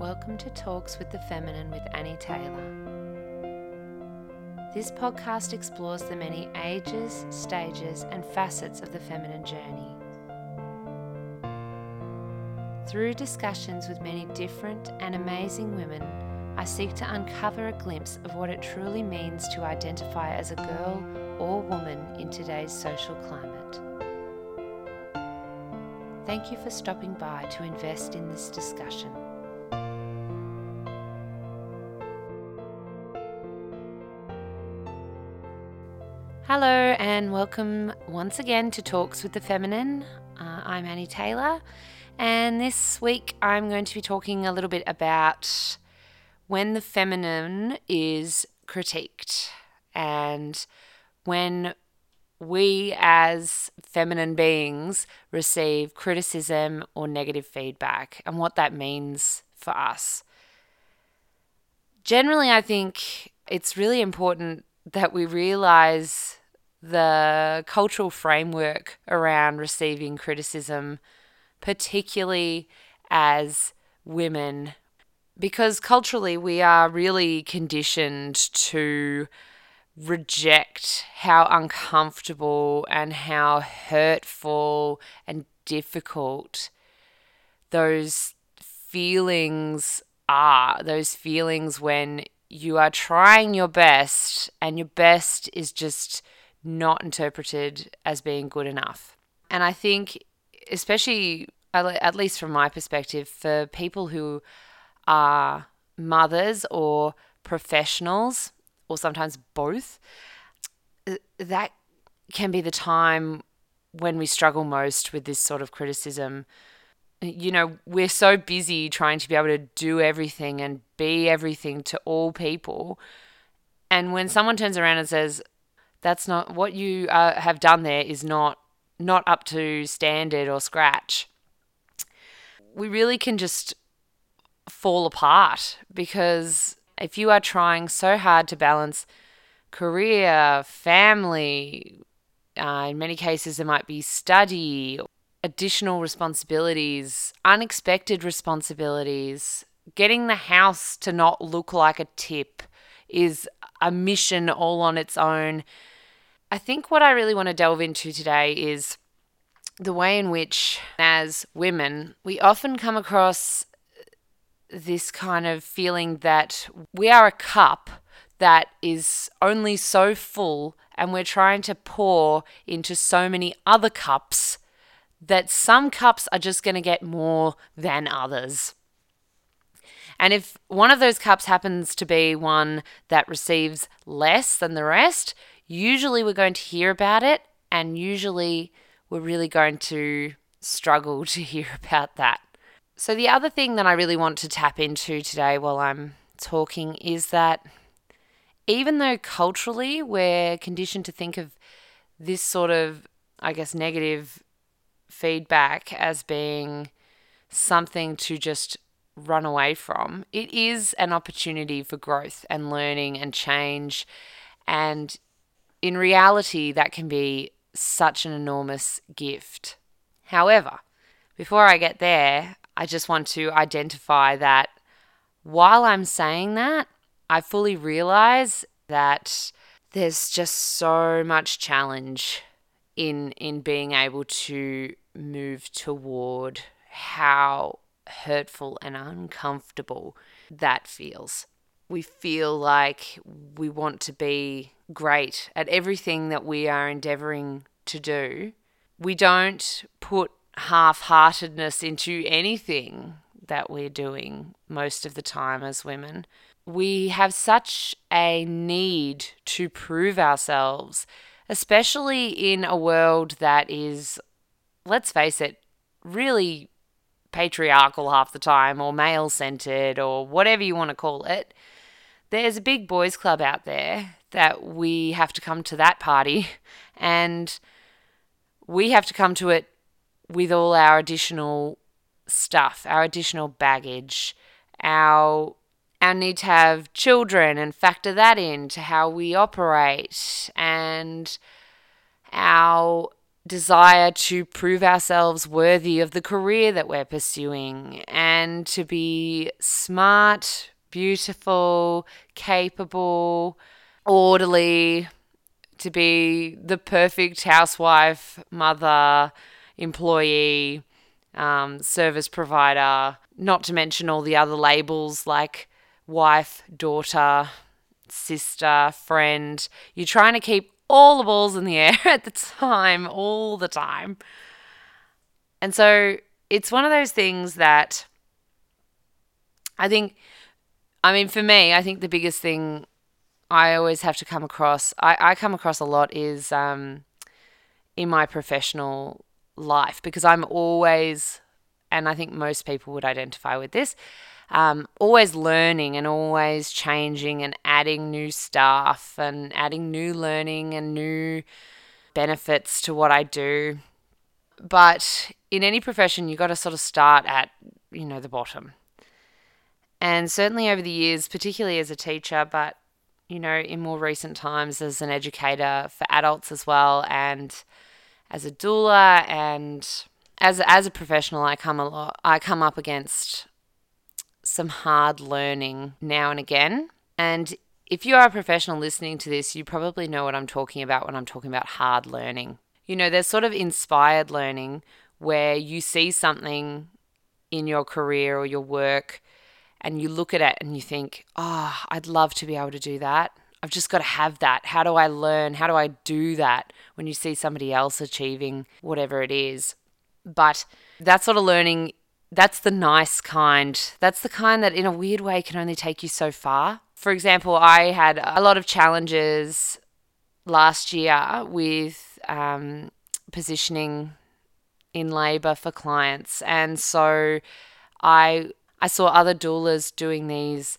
Welcome to Talks with the Feminine with Annie Taylor. This podcast explores the many ages, stages, and facets of the feminine journey. Through discussions with many different and amazing women, I seek to uncover a glimpse of what it truly means to identify as a girl or woman in today's social climate. Thank you for stopping by to invest in this discussion. Hello, and welcome once again to Talks with the Feminine. Uh, I'm Annie Taylor, and this week I'm going to be talking a little bit about when the feminine is critiqued and when we as feminine beings receive criticism or negative feedback and what that means for us. Generally, I think it's really important that we realize the cultural framework around receiving criticism, particularly as women, because culturally we are really conditioned to reject how uncomfortable and how hurtful and difficult those feelings are. Those feelings when you are trying your best and your best is just not interpreted as being good enough. And I think, especially at least from my perspective, for people who are mothers or professionals, or sometimes both, uh, that can be the time when we struggle most with this sort of criticism. You know, we're so busy trying to be able to do everything and be everything to all people. And when someone turns around and says, that's not what you uh, have done there is not not up to standard or scratch. We really can just fall apart because if you are trying so hard to balance career family uh, in many cases there might be study additional responsibilities unexpected responsibilities getting the house to not look like a tip is a mission all on its own I think what I really want to delve into today is the way in which, as women, we often come across this kind of feeling that we are a cup that is only so full and we're trying to pour into so many other cups that some cups are just going to get more than others. And if one of those cups happens to be one that receives less than the rest, usually we're going to hear about it, and usually we're really going to struggle to hear about that. So, the other thing that I really want to tap into today while I'm talking is that even though culturally we're conditioned to think of this sort of, I guess, negative feedback as being something to just run away from, it is an opportunity for growth and learning and change. And in reality, that can be such an enormous gift. However, before I get there, I just want to identify that while I'm saying that, I fully realize that there's just so much challenge in in being able to move toward how hurtful and uncomfortable that feels. We feel like we want to be great at everything that we are endeavoring to do. We don't put half heartedness into anything that we're doing most of the time as women. We have such a need to prove ourselves, especially in a world that is, let's face it, really patriarchal half the time, or male centered, or whatever you want to call it. There's a big boys' club out there that we have to come to that party and we have to come to it with all our additional stuff, our additional baggage, our our need to have children and factor that into how we operate and our desire to prove ourselves worthy of the career that we're pursuing and to be smart, beautiful, capable, orderly, to be the perfect housewife, mother, employee, um, service provider, not to mention all the other labels like wife, daughter, sister, friend. You're trying to keep all the balls in the air at the time, all the time. And so it's one of those things that I think, I mean, for me, I think the biggest thing I always have to come across, I, I come across a lot is um, in my professional life because I'm always, and I think most people would identify with this, um, always learning and always changing and adding new stuff and adding new learning and new benefits to what I do. But in any profession, you've got to sort of start at, you know, the bottom. And certainly over the years, particularly as a teacher, but, you know, in more recent times as an educator for adults as well, and as a doula and as as a professional, I come a lot. I come up against some hard learning now and again. And if you are a professional listening to this, you probably know what I'm talking about when I'm talking about hard learning. You know, there's sort of inspired learning where you see something in your career or your work and you look at it and you think, oh, I'd love to be able to do that. I've just got to have that. How do I learn? How do I do that when you see somebody else achieving whatever it is? But that sort of learning that's the nice kind. That's the kind that, in a weird way, can only take you so far. For example, I had a lot of challenges last year with um, positioning in labour for clients, and so I I saw other doulas doing these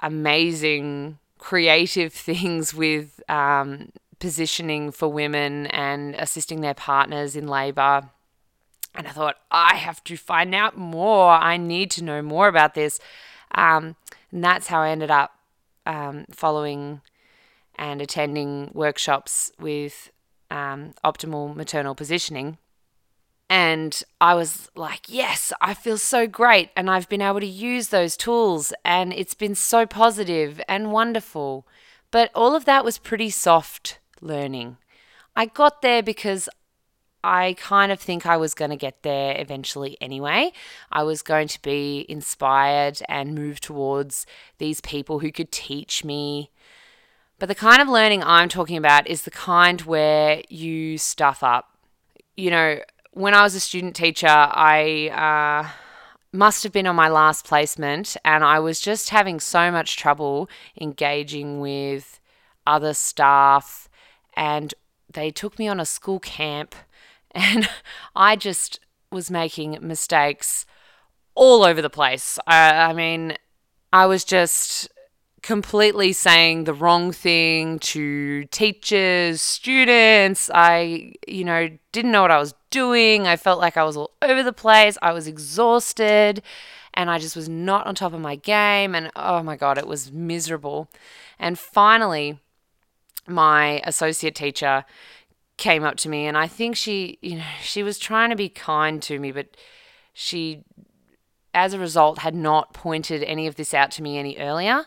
amazing creative things with um, positioning for women and assisting their partners in labour and I thought, I have to find out more. I need to know more about this. Um, and that's how I ended up um, following and attending workshops with um, optimal maternal positioning. And I was like, yes, I feel so great. And I've been able to use those tools, and it's been so positive and wonderful. But all of that was pretty soft learning. I got there because I kind of think I was going to get there eventually anyway. I was going to be inspired and move towards these people who could teach me. But the kind of learning I'm talking about is the kind where you stuff up. You know, when I was a student teacher, I uh, must have been on my last placement, and I was just having so much trouble engaging with other staff. And they took me on a school camp and I just was making mistakes all over the place. I, I mean, I was just completely saying the wrong thing to teachers, students. I, you know, didn't know what I was doing. I felt like I was all over the place. I was exhausted and I just was not on top of my game. And oh my God, it was miserable. And finally, my associate teacher came up to me and I think she, you know, she was trying to be kind to me, but she, as a result, had not pointed any of this out to me any earlier.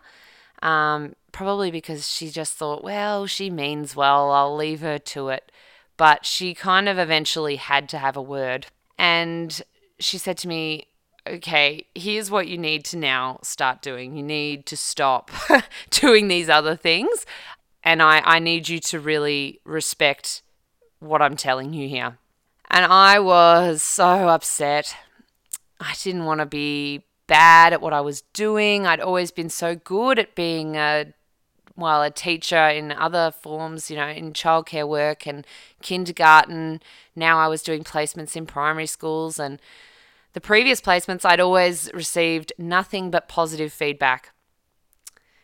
Um, probably because she just thought, well, she means well, I'll leave her to it. But she kind of eventually had to have a word. And she said to me, okay, here's what you need to now start doing. You need to stop doing these other things. And I, I need you to really respect what I'm telling you here. And I was so upset. I didn't want to be bad at what I was doing. I'd always been so good at being a well, a teacher in other forms, you know, in childcare work and kindergarten. Now I was doing placements in primary schools and the previous placements I'd always received nothing but positive feedback.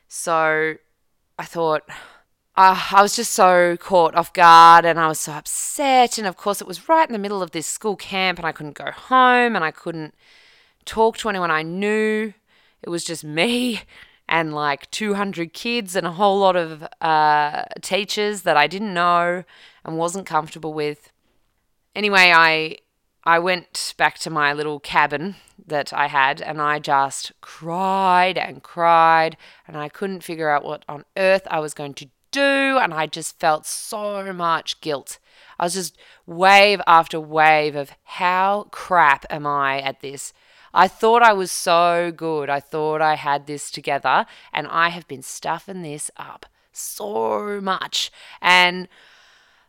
So I thought, uh, I was just so caught off guard and I was so upset. And of course, it was right in the middle of this school camp, and I couldn't go home and I couldn't talk to anyone I knew. It was just me and like 200 kids and a whole lot of uh, teachers that I didn't know and wasn't comfortable with. Anyway, I I went back to my little cabin that I had and I just cried and cried and I couldn't figure out what on earth I was going to do and I just felt so much guilt. I was just wave after wave of how crap am I at this? I thought I was so good. I thought I had this together and I have been stuffing this up so much. And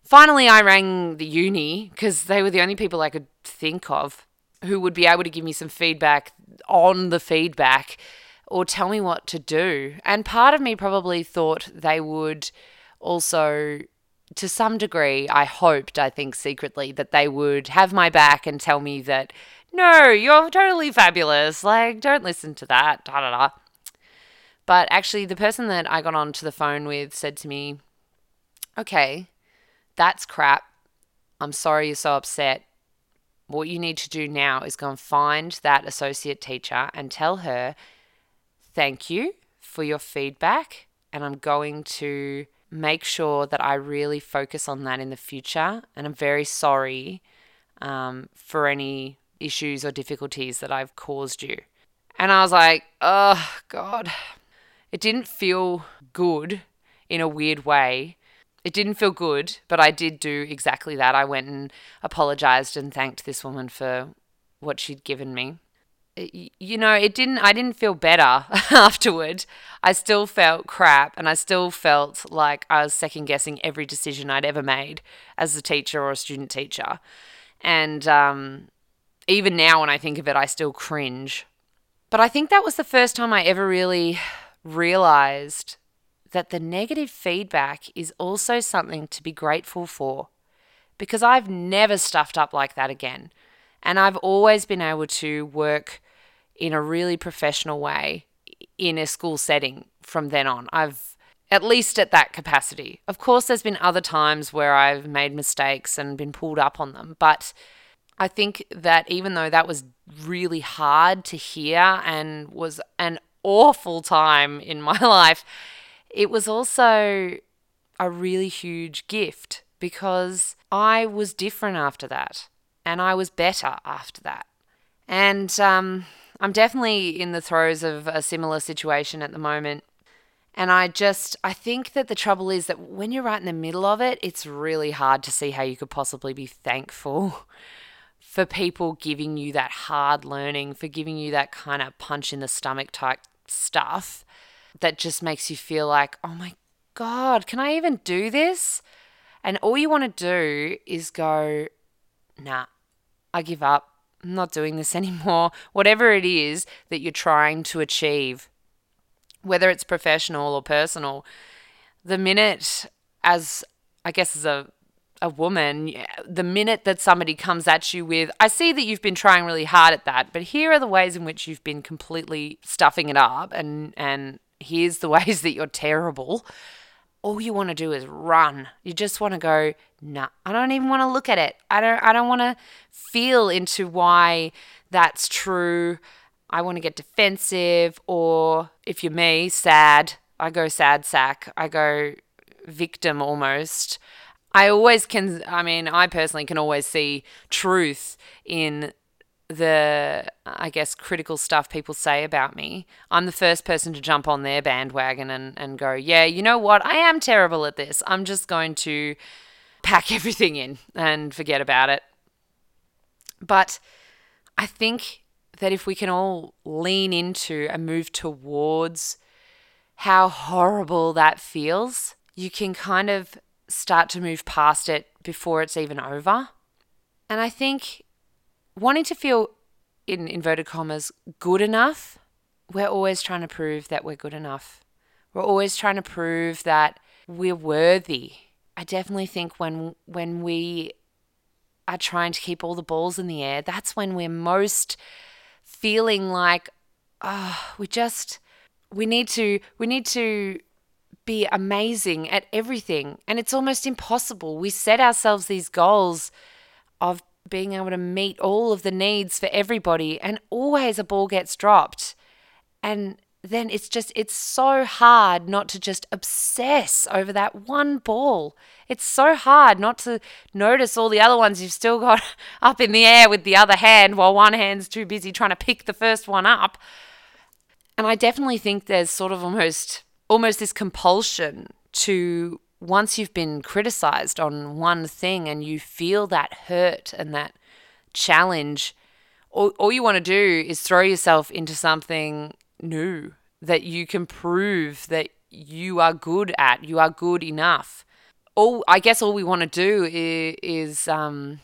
finally I rang the uni because they were the only people I could think of who would be able to give me some feedback on the feedback or tell me what to do. And part of me probably thought they would also, to some degree, I hoped, I think secretly, that they would have my back and tell me that, no, you're totally fabulous. Like, don't listen to that. Da da da. But actually, the person that I got onto the phone with said to me, okay, that's crap. I'm sorry you're so upset. What you need to do now is go and find that associate teacher and tell her, thank you for your feedback. And I'm going to make sure that I really focus on that in the future. And I'm very sorry um, for any issues or difficulties that I've caused you. And I was like, oh, God. It didn't feel good in a weird way it didn't feel good, but I did do exactly that. I went and apologized and thanked this woman for what she'd given me. It, you know, it didn't I didn't feel better afterward. I still felt crap and I still felt like I was second guessing every decision I'd ever made as a teacher or a student teacher. And um, even now when I think of it, I still cringe. But I think that was the first time I ever really realized that the negative feedback is also something to be grateful for because I've never stuffed up like that again. And I've always been able to work in a really professional way in a school setting from then on. I've at least at that capacity. Of course, there's been other times where I've made mistakes and been pulled up on them, but I think that even though that was really hard to hear and was an awful time in my life, it was also a really huge gift because I was different after that and I was better after that. And um, I'm definitely in the throes of a similar situation at the moment. And I just, I think that the trouble is that when you're right in the middle of it, it's really hard to see how you could possibly be thankful for people giving you that hard learning, for giving you that kind of punch in the stomach type stuff that just makes you feel like, oh my God, can I even do this? And all you want to do is go, nah, I give up. I'm not doing this anymore. Whatever it is that you're trying to achieve, whether it's professional or personal, the minute, as I guess, as a a woman, the minute that somebody comes at you with, I see that you've been trying really hard at that, but here are the ways in which you've been completely stuffing it up and and here's the ways that you're terrible, all you want to do is run. You just want to go, nah, I don't even want to look at it. I don't I don't want to feel into why that's true. I want to get defensive or if you're me, sad. I go sad sack. I go victim almost. I always can I mean, I personally can always see truth in the I guess critical stuff people say about me, I'm the first person to jump on their bandwagon and, and go, yeah, you know what? I am terrible at this. I'm just going to pack everything in and forget about it. But I think that if we can all lean into and move towards how horrible that feels, you can kind of start to move past it before it's even over. And I think wanting to feel, in inverted commas, good enough, we're always trying to prove that we're good enough. We're always trying to prove that we're worthy. I definitely think when when we are trying to keep all the balls in the air, that's when we're most feeling like, oh, we just we need to we need to be amazing at everything and it's almost impossible. We set ourselves these goals of being able to meet all of the needs for everybody, and always a ball gets dropped. And then it's just, it's so hard not to just obsess over that one ball. It's so hard not to notice all the other ones you've still got up in the air with the other hand while one hand's too busy trying to pick the first one up. And I definitely think there's sort of almost almost this compulsion to once you've been criticized on one thing and you feel that hurt and that challenge, all, all you want to do is throw yourself into something new that you can prove that you are good at, you are good enough. All I guess all we want to do is, um,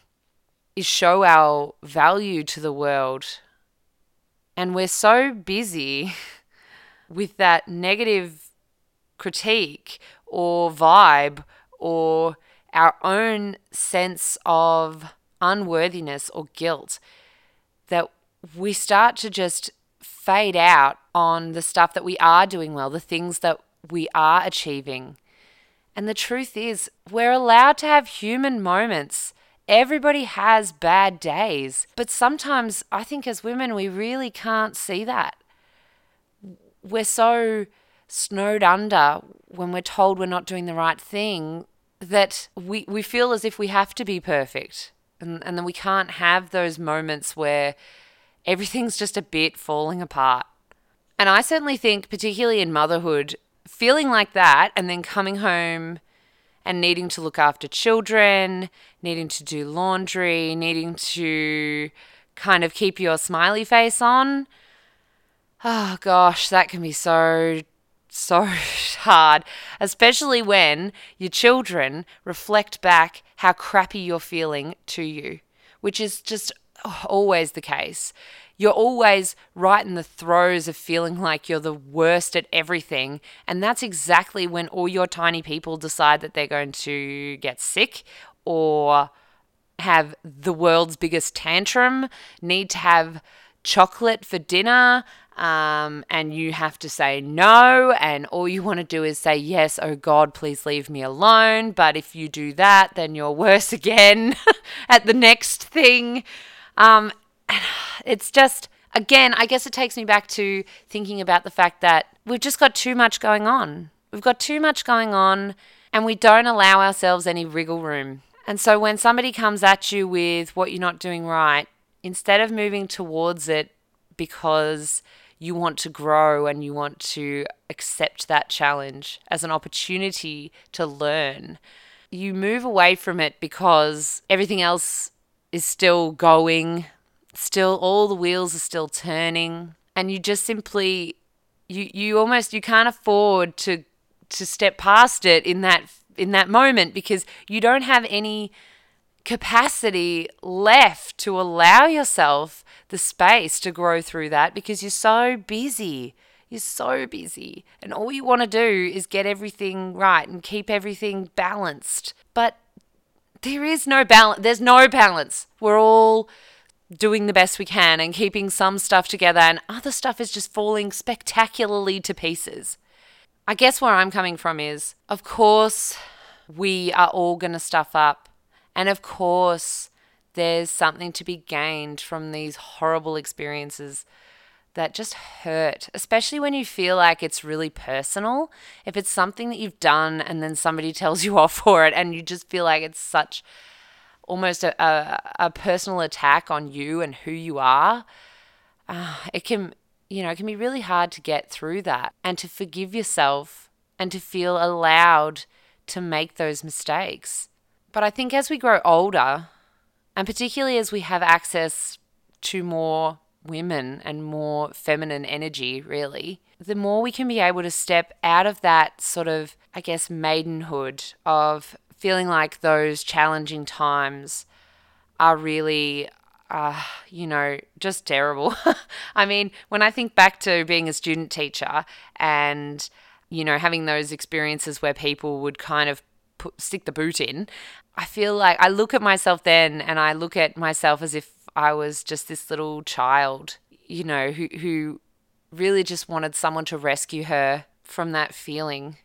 is show our value to the world, and we're so busy with that negative critique or vibe or our own sense of unworthiness or guilt that we start to just fade out on the stuff that we are doing well, the things that we are achieving. And the truth is, we're allowed to have human moments. Everybody has bad days. But sometimes I think as women, we really can't see that. We're so snowed under when we're told we're not doing the right thing that we, we feel as if we have to be perfect. And, and then we can't have those moments where everything's just a bit falling apart. And I certainly think, particularly in motherhood, feeling like that and then coming home and needing to look after children, needing to do laundry, needing to kind of keep your smiley face on. Oh gosh, that can be so, so hard, especially when your children reflect back how crappy you're feeling to you, which is just always the case. You're always right in the throes of feeling like you're the worst at everything. And that's exactly when all your tiny people decide that they're going to get sick or have the world's biggest tantrum, need to have chocolate for dinner, um, and you have to say no, and all you want to do is say, Yes, oh God, please leave me alone. But if you do that, then you're worse again at the next thing. Um, it's just, again, I guess it takes me back to thinking about the fact that we've just got too much going on. We've got too much going on, and we don't allow ourselves any wriggle room. And so when somebody comes at you with what you're not doing right, instead of moving towards it because you want to grow and you want to accept that challenge as an opportunity to learn, you move away from it because everything else is still going, still all the wheels are still turning, and you just simply you you almost you can't afford to to step past it in that in that moment because you don't have any capacity left to allow yourself the space to grow through that because you're so busy. You're so busy. And all you want to do is get everything right and keep everything balanced. But there is no balance. There's no balance. We're all doing the best we can and keeping some stuff together, and other stuff is just falling spectacularly to pieces. I guess where I'm coming from is, of course, we are all going to stuff up. And of course, there's something to be gained from these horrible experiences that just hurt, especially when you feel like it's really personal. If it's something that you've done and then somebody tells you off for it and you just feel like it's such almost a, a, a personal attack on you and who you are, uh, it can, you know, it can be really hard to get through that and to forgive yourself and to feel allowed to make those mistakes. But I think as we grow older, and particularly as we have access to more women and more feminine energy, really, the more we can be able to step out of that sort of, I guess, maidenhood of feeling like those challenging times are really, uh, you know, just terrible. I mean, when I think back to being a student teacher and, you know, having those experiences where people would kind of put, stick the boot in, I feel like I look at myself then and I look at myself as if I was just this little child, you know, who, who really just wanted someone to rescue her from that feeling.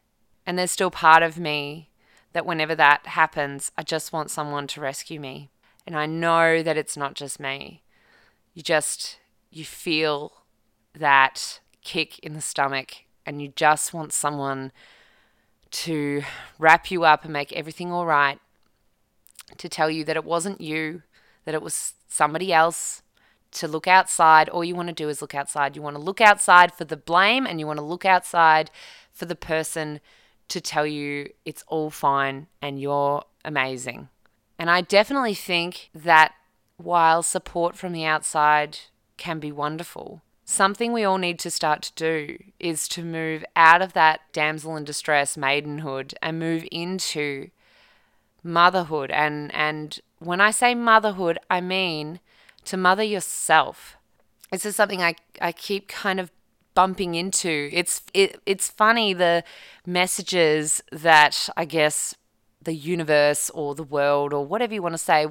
And there's still part of me that whenever that happens, I just want someone to rescue me. And I know that it's not just me. You just, you feel that kick in the stomach and you just want someone to wrap you up and make everything all right, to tell you that it wasn't you, that it was somebody else, to look outside. All you want to do is look outside. You want to look outside for the blame and you want to look outside for the person to tell you it's all fine and you're amazing. And I definitely think that while support from the outside can be wonderful, something we all need to start to do is to move out of that damsel in distress maidenhood and move into motherhood and and when I say motherhood I mean to mother yourself. This is something I, I keep kind of bumping into. It's it, it's funny the messages that I guess the universe or the world or whatever you want to say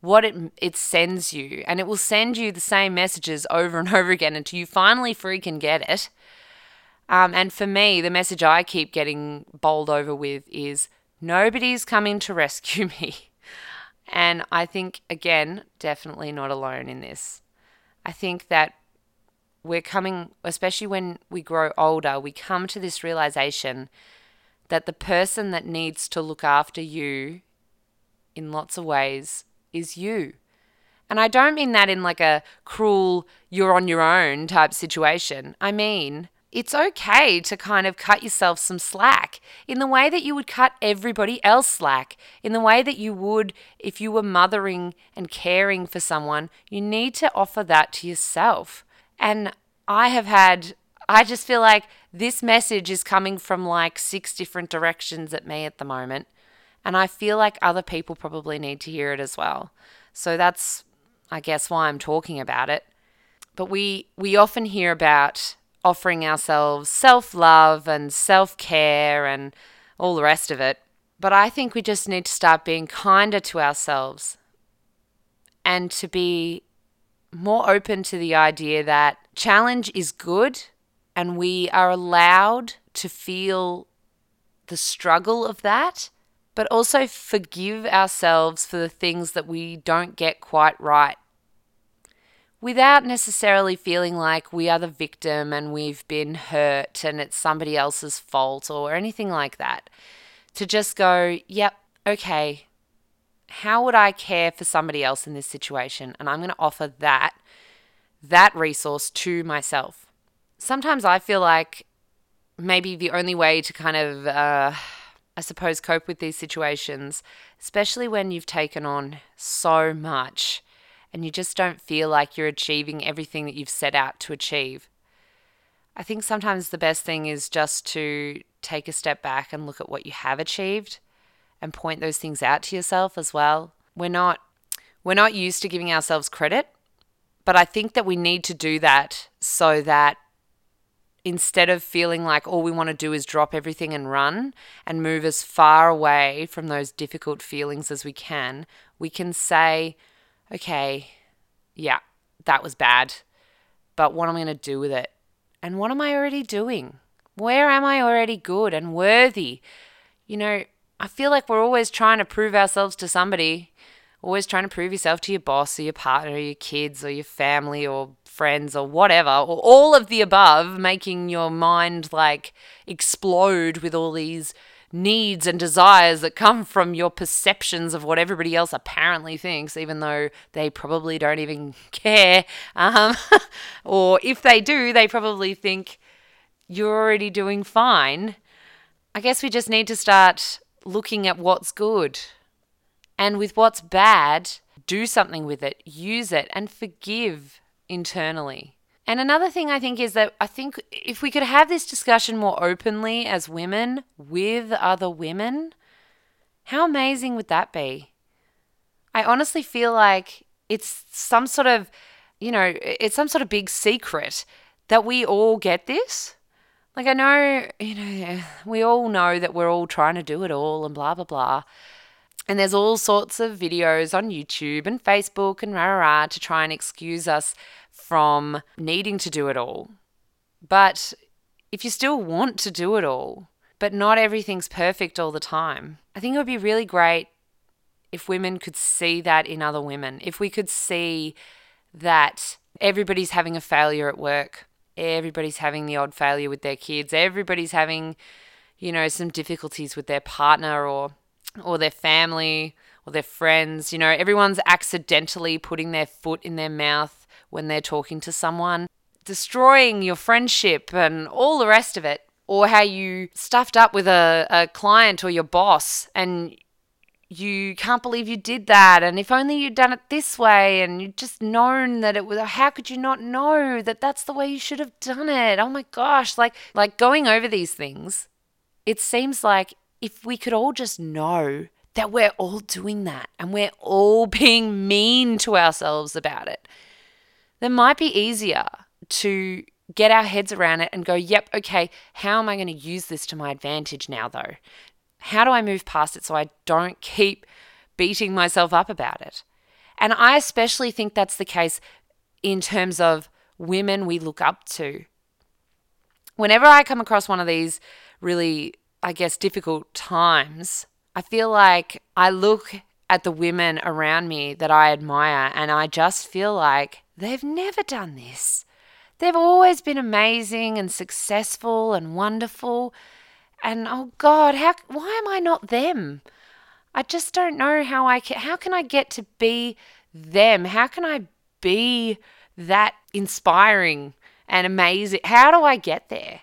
what it it sends you and it will send you the same messages over and over again until you finally freaking get it. Um, and for me, the message I keep getting bowled over with is nobody's coming to rescue me. And I think, again, definitely not alone in this. I think that we're coming, especially when we grow older, we come to this realization that the person that needs to look after you in lots of ways is you. And I don't mean that in like a cruel, you're on your own type situation. I mean, it's okay to kind of cut yourself some slack in the way that you would cut everybody else slack, in the way that you would if you were mothering and caring for someone. You need to offer that to yourself. And I have had, I just feel like this message is coming from like six different directions at me at the moment. And I feel like other people probably need to hear it as well. So that's, I guess, why I'm talking about it. But we, we often hear about offering ourselves self love and self care and all the rest of it. But I think we just need to start being kinder to ourselves and to be more open to the idea that challenge is good and we are allowed to feel the struggle of that, but also forgive ourselves for the things that we don't get quite right without necessarily feeling like we are the victim and we've been hurt and it's somebody else's fault or anything like that. To just go, yep, okay, how would I care for somebody else in this situation? And I'm going to offer that that resource to myself. Sometimes I feel like maybe the only way to kind of uh, I suppose cope with these situations, especially when you've taken on so much and you just don't feel like you're achieving everything that you've set out to achieve. I think sometimes the best thing is just to take a step back and look at what you have achieved and point those things out to yourself as well. We're not we're not used to giving ourselves credit, but I think that we need to do that so that instead of feeling like all we want to do is drop everything and run and move as far away from those difficult feelings as we can, we can say, okay, yeah, that was bad, but what am I going to do with it? And what am I already doing? Where am I already good and worthy? You know, I feel like we're always trying to prove ourselves to somebody, always trying to prove yourself to your boss or your partner or your kids or your family or friends or whatever, or all of the above, making your mind like explode with all these needs and desires that come from your perceptions of what everybody else apparently thinks, even though they probably don't even care. Um, or if they do, they probably think you're already doing fine. I guess we just need to start looking at what's good. And with what's bad, do something with it, use it, and forgive internally. And another thing I think is that I think if we could have this discussion more openly as women with other women, how amazing would that be? I honestly feel like it's some sort of, you know, it's some sort of big secret that we all get this. Like, I know, you know, we all know that we're all trying to do it all and blah, blah, blah. And there's all sorts of videos on YouTube and Facebook and rah, rah, rah to try and excuse us from needing to do it all. But if you still want to do it all, but not everything's perfect all the time, I think it would be really great if women could see that in other women. If we could see that everybody's having a failure at work, everybody's having the odd failure with their kids. Everybody's having, you know, some difficulties with their partner or or their family or their friends. You know, everyone's accidentally putting their foot in their mouth when they're talking to someone, destroying your friendship and all the rest of it. Or how you stuffed up with a, a client or your boss and you can't believe you did that and if only you'd done it this way and you'd just known that it was how could you not know that that's the way you should have done it oh my gosh like like going over these things it seems like if we could all just know that we're all doing that and we're all being mean to ourselves about it then might be easier to get our heads around it and go yep okay how am i going to use this to my advantage now though how do I move past it so I don't keep beating myself up about it? And I especially think that's the case in terms of women we look up to. Whenever I come across one of these really, I guess, difficult times, I feel like I look at the women around me that I admire and I just feel like they've never done this. They've always been amazing and successful and wonderful. And oh God, how why am I not them? I just don't know how I can how can I get to be them? How can I be that inspiring and amazing? How do I get there?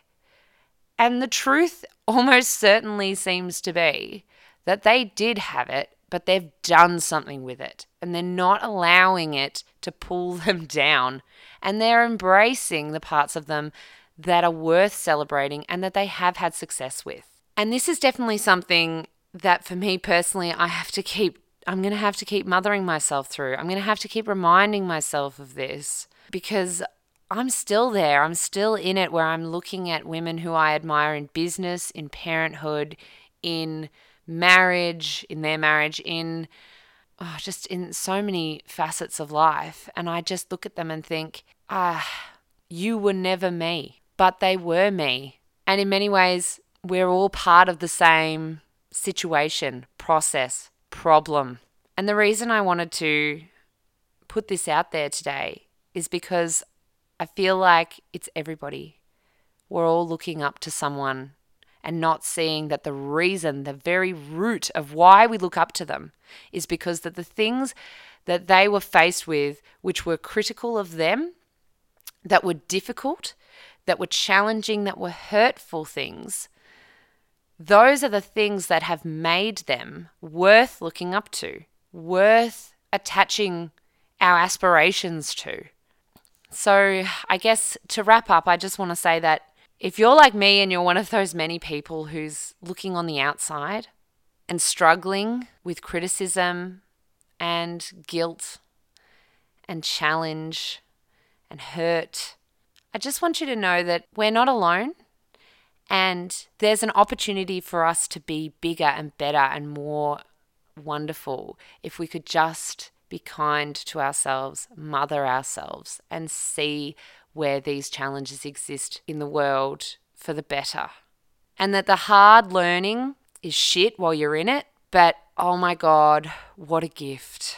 And the truth almost certainly seems to be that they did have it, but they've done something with it and they're not allowing it to pull them down. And they're embracing the parts of them that are worth celebrating and that they have had success with. And this is definitely something that for me personally, I have to keep, I'm going to have to keep mothering myself through. I'm going to have to keep reminding myself of this because I'm still there. I'm still in it where I'm looking at women who I admire in business, in parenthood, in marriage, in their marriage, in oh, just in so many facets of life. And I just look at them and think, ah, you were never me but they were me. And in many ways, we're all part of the same situation, process, problem. And the reason I wanted to put this out there today is because I feel like it's everybody. We're all looking up to someone and not seeing that the reason, the very root of why we look up to them is because that the things that they were faced with, which were critical of them, that were difficult, that were challenging, that were hurtful things, those are the things that have made them worth looking up to, worth attaching our aspirations to. So, I guess to wrap up, I just want to say that if you're like me and you're one of those many people who's looking on the outside and struggling with criticism and guilt and challenge and hurt I just want you to know that we're not alone and there's an opportunity for us to be bigger and better and more wonderful if we could just be kind to ourselves, mother ourselves, and see where these challenges exist in the world for the better. And that the hard learning is shit while you're in it, but oh my God, what a gift.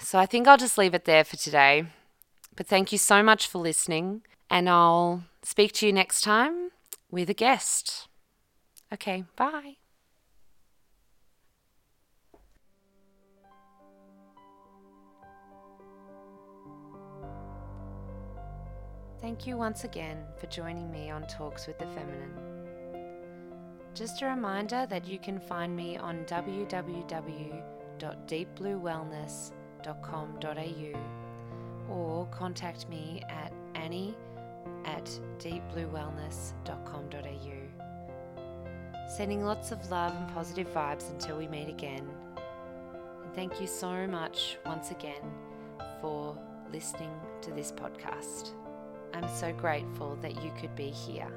So I think I'll just leave it there for today. But thank you so much for listening and I'll speak to you next time with a guest. Okay, bye. Thank you once again for joining me on Talks with the Feminine. Just a reminder that you can find me on www.deepbluewellness.com.au or contact me at annie at deepbluewellness.com.au. Sending lots of love and positive vibes until we meet again. And thank you so much once again for listening to this podcast. I'm so grateful that you could be here.